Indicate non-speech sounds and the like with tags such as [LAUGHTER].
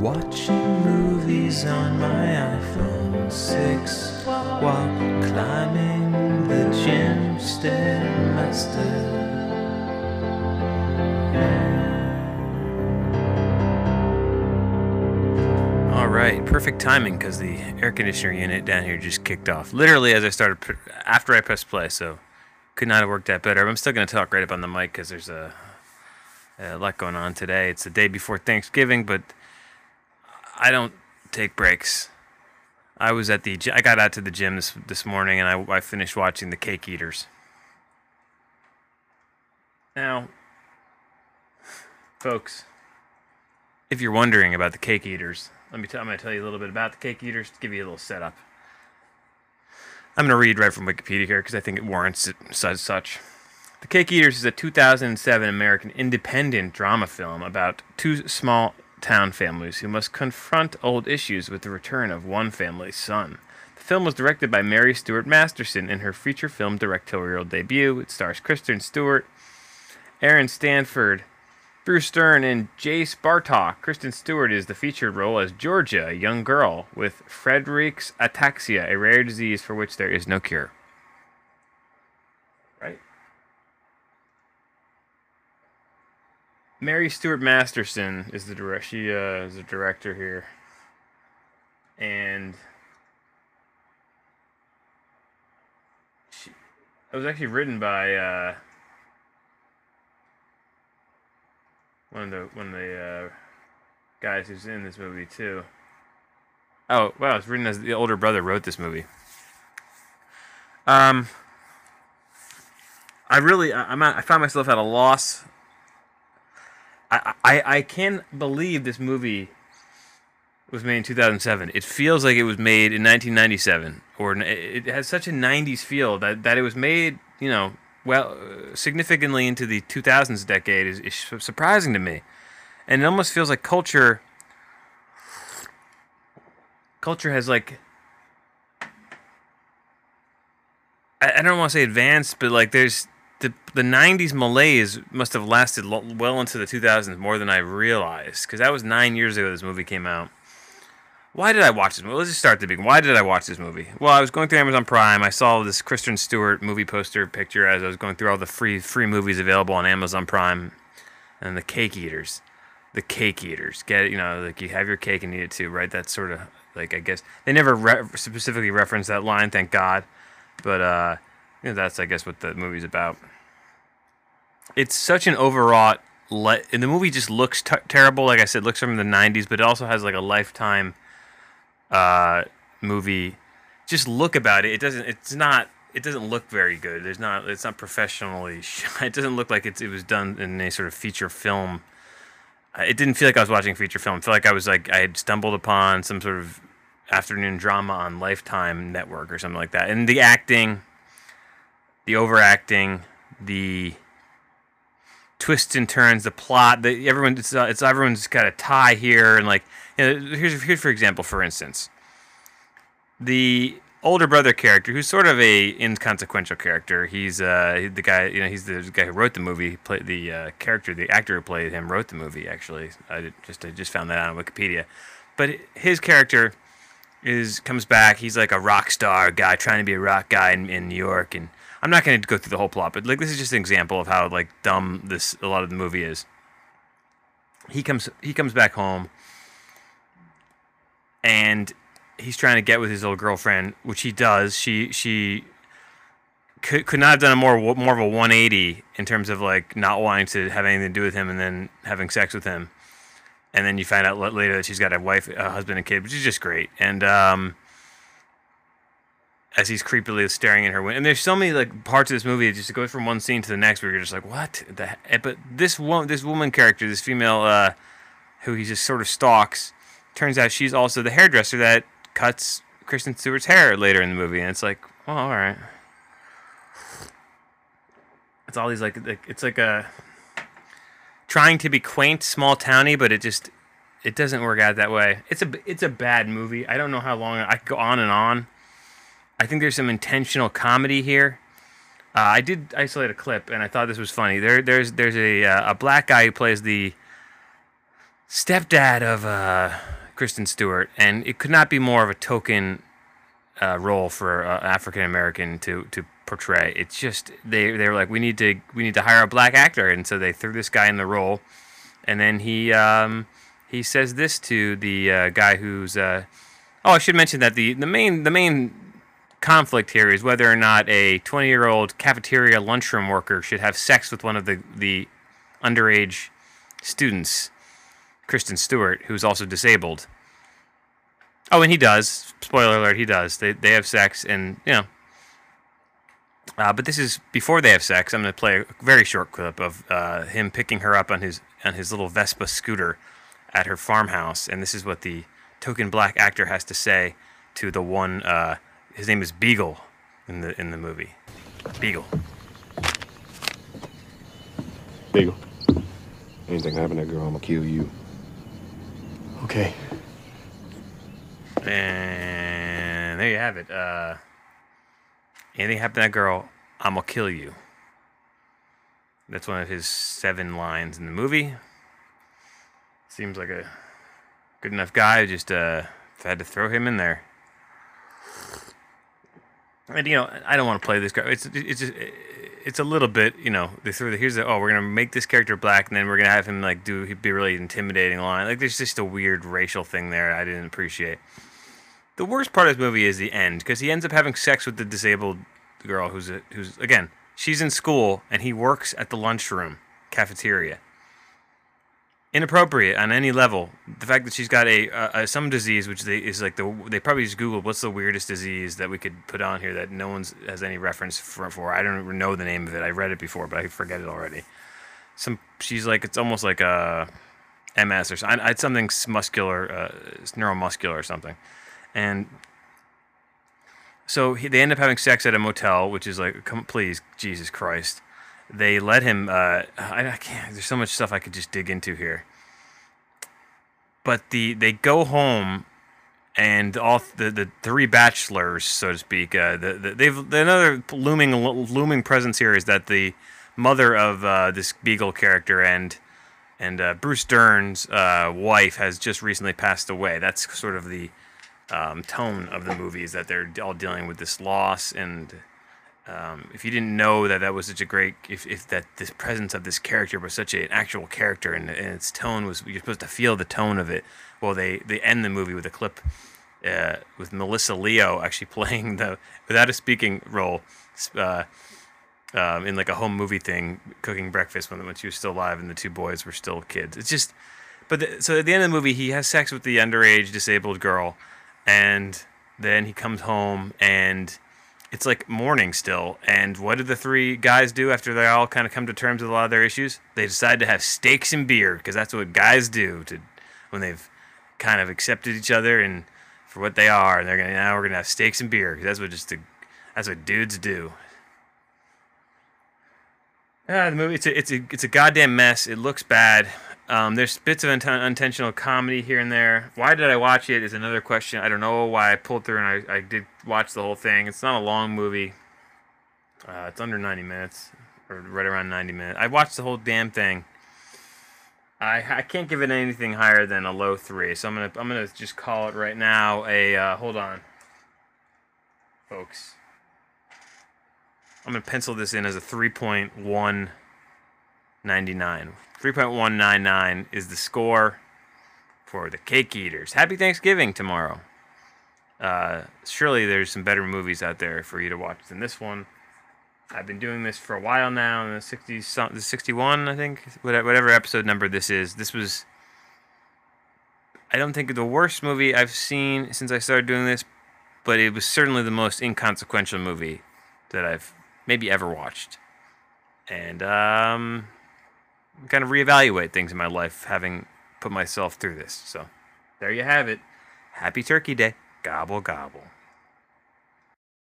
Watching movies on my iPhone 6 while climbing the gym stairmaster. All right, perfect timing because the air conditioner unit down here just kicked off. Literally as I started, after I pressed play, so could not have worked that better. I'm still going to talk right up on the mic because there's a, a lot going on today. It's the day before Thanksgiving, but I don't take breaks. I was at the, I got out to the gym this this morning and I, I finished watching the Cake Eaters. Now, folks, if you're wondering about the cake eaters, let me I'm going to tell you a little bit about the cake eaters to give you a little setup. I'm going to read right from Wikipedia here because I think it warrants it as such. The Cake Eaters is a 2007 American independent drama film about two small town families who must confront old issues with the return of one family's son. The film was directed by Mary Stuart Masterson in her feature film directorial debut. It stars Kristen Stewart, Aaron Stanford, Bruce Dern and Jayce Bartok. Kristen Stewart is the featured role as Georgia, a young girl with Friedreich's ataxia, a rare disease for which there is no cure. Mary Stuart Masterson is the director. She uh, is the director here, and she, it was actually written by. Uh, one of the one of the uh, guys who's in this movie too. Oh wow, it's written as the older brother wrote this movie. Um, I really I, I'm at, I found myself at a loss. I, I I can't believe this movie was made in 2007. It feels like it was made in 1997, or it has such a 90s feel that that it was made you know well significantly into the 2000s decade is, is surprising to me and it almost feels like culture culture has like I, I don't want to say advanced but like there's the the 90s malaise must have lasted lo- well into the 2000s more than I realized because that was nine years ago this movie came out why did I watch this movie? Let's just start at the beginning. Why did I watch this movie? Well, I was going through Amazon Prime. I saw this Kristen Stewart movie poster picture as I was going through all the free free movies available on Amazon Prime, and the Cake Eaters, the Cake Eaters. Get it? You know, like you have your cake and eat it too, right? That's sort of like I guess they never re- specifically reference that line, thank God, but uh, that's I guess what the movie's about. It's such an overwrought. Le- and the movie just looks t- terrible. Like I said, looks from the '90s, but it also has like a lifetime uh, movie. Just look about it. It doesn't. It's not. It doesn't look very good. There's not. It's not professionally. [LAUGHS] It doesn't look like. It was done in a sort of feature film. Uh, It didn't feel like I was watching feature film. It felt like I was like I had stumbled upon some sort of afternoon drama on Lifetime Network or something like that. And the acting, the overacting, the twists and turns, the plot, the everyone it's, uh, it's everyone's got a tie here and like you know, here's here's for example, for instance, the older brother character, who's sort of a inconsequential character. He's uh the guy, you know, he's the guy who wrote the movie. Played the uh, character, the actor who played him wrote the movie. Actually, I just I just found that out on Wikipedia. But his character is comes back. He's like a rock star guy trying to be a rock guy in, in New York, and I'm not going to go through the whole plot, but like this is just an example of how like dumb this a lot of the movie is. He comes he comes back home, and he's trying to get with his old girlfriend, which he does. She she could, could not have done a more more of a 180 in terms of like not wanting to have anything to do with him and then having sex with him. And then you find out later that she's got a wife, a husband, and kid, which is just great. And um, as he's creepily staring at her and there's so many like parts of this movie that just goes from one scene to the next where you're just like, what the? Heck? But this one, this woman character, this female, uh, who he just sort of stalks, turns out she's also the hairdresser that cuts Kristen Stewart's hair later in the movie, and it's like, well, all right. It's all these like, like it's like a trying to be quaint, small towny, but it just it doesn't work out that way. It's a it's a bad movie. I don't know how long I could go on and on. I think there's some intentional comedy here. Uh, I did isolate a clip, and I thought this was funny. There, there's there's a uh, a black guy who plays the stepdad of uh, Kristen Stewart, and it could not be more of a token uh, role for uh, African American to to portray. It's just they they were like we need to we need to hire a black actor, and so they threw this guy in the role, and then he um, he says this to the uh, guy who's oh I should mention that the the main the main conflict here is whether or not a 20 year old cafeteria lunchroom worker should have sex with one of the the underage students, Kristen Stewart, who's also disabled. Oh, and he does. Spoiler alert: he does. They they have sex, and you know. Uh, but this is before they have sex. I'm going to play a very short clip of uh, him picking her up on his on his little Vespa scooter at her farmhouse, and this is what the token black actor has to say to the one. Uh, his name is Beagle in the in the movie. Beagle. Beagle. Anything happen to that girl, I'm gonna kill you. Okay. And there you have it. Uh, anything happen to that girl, I'm gonna kill you. That's one of his seven lines in the movie. Seems like a good enough guy. Just uh, had to throw him in there. And you know, I don't want to play this guy. It's it's just, it's a little bit, you know, they threw the here's the oh we're gonna make this character black and then we're gonna have him like do he'd be really intimidating line. Like there's just a weird racial thing there I didn't appreciate. The worst part of this movie is the end because he ends up having sex with the disabled girl who's a, who's again she's in school and he works at the lunchroom cafeteria. Inappropriate on any level. The fact that she's got a, some disease which they is like the they probably just googled what's the weirdest disease that we could put on here that no one's has any reference for. for. I don't know the name of it. I read it before, but I forget it already. Some she's like it's almost like a MS or something. It's something muscular, uh, neuromuscular or something, and so he, they end up having sex at a motel, which is like, come, please, Jesus Christ. They let him. Uh, I, I can't. There's so much stuff I could just dig into here. But the they go home, and all the, the three bachelors, so to speak. Uh, the, the they've the another looming looming presence here is that the mother of uh, this Beagle character and and uh, Bruce Dern's uh, wife has just recently passed away. That's sort of the um, tone of the movie is that they're all dealing with this loss and um, if you didn't know that that was such a great if, if that this presence of this character was such an actual character and, and its tone was you're supposed to feel the tone of it. Well they they end the movie with a clip uh, with Melissa Leo actually [LAUGHS] playing the without a speaking role uh, um, in like a home movie thing cooking breakfast when when she was still alive and the two boys were still kids. It's just but the, so at the end of the movie he has sex with the underage disabled girl and then he comes home and it's like morning still. And what do the three guys do after they all kind of come to terms with a lot of their issues? They decide to have steaks and beer because that's what guys do to when they've kind of accepted each other and for what they are. And they're gonna now we're gonna have steaks and beer because that's what just a, that's what dudes do. Ah, the movie it's a it's a it's a goddamn mess. It looks bad. Um, there's bits of unintentional comedy here and there. Why did I watch it is another question. I don't know why I pulled through and I, I did watch the whole thing. It's not a long movie. Uh, it's under 90 minutes, or right around 90 minutes. I watched the whole damn thing. I, I can't give it anything higher than a low three, so I'm gonna I'm gonna just call it right now a uh, hold on, folks. I'm gonna pencil this in as a 3.199. 3.199 is the score for the Cake Eaters. Happy Thanksgiving tomorrow. Uh, surely there's some better movies out there for you to watch than this one. I've been doing this for a while now, in the 60, the 61, I think, whatever episode number this is. This was, I don't think the worst movie I've seen since I started doing this, but it was certainly the most inconsequential movie that I've maybe ever watched. And um, kind of reevaluate things in my life having put myself through this. So there you have it. Happy Turkey Day. Gobble, gobble.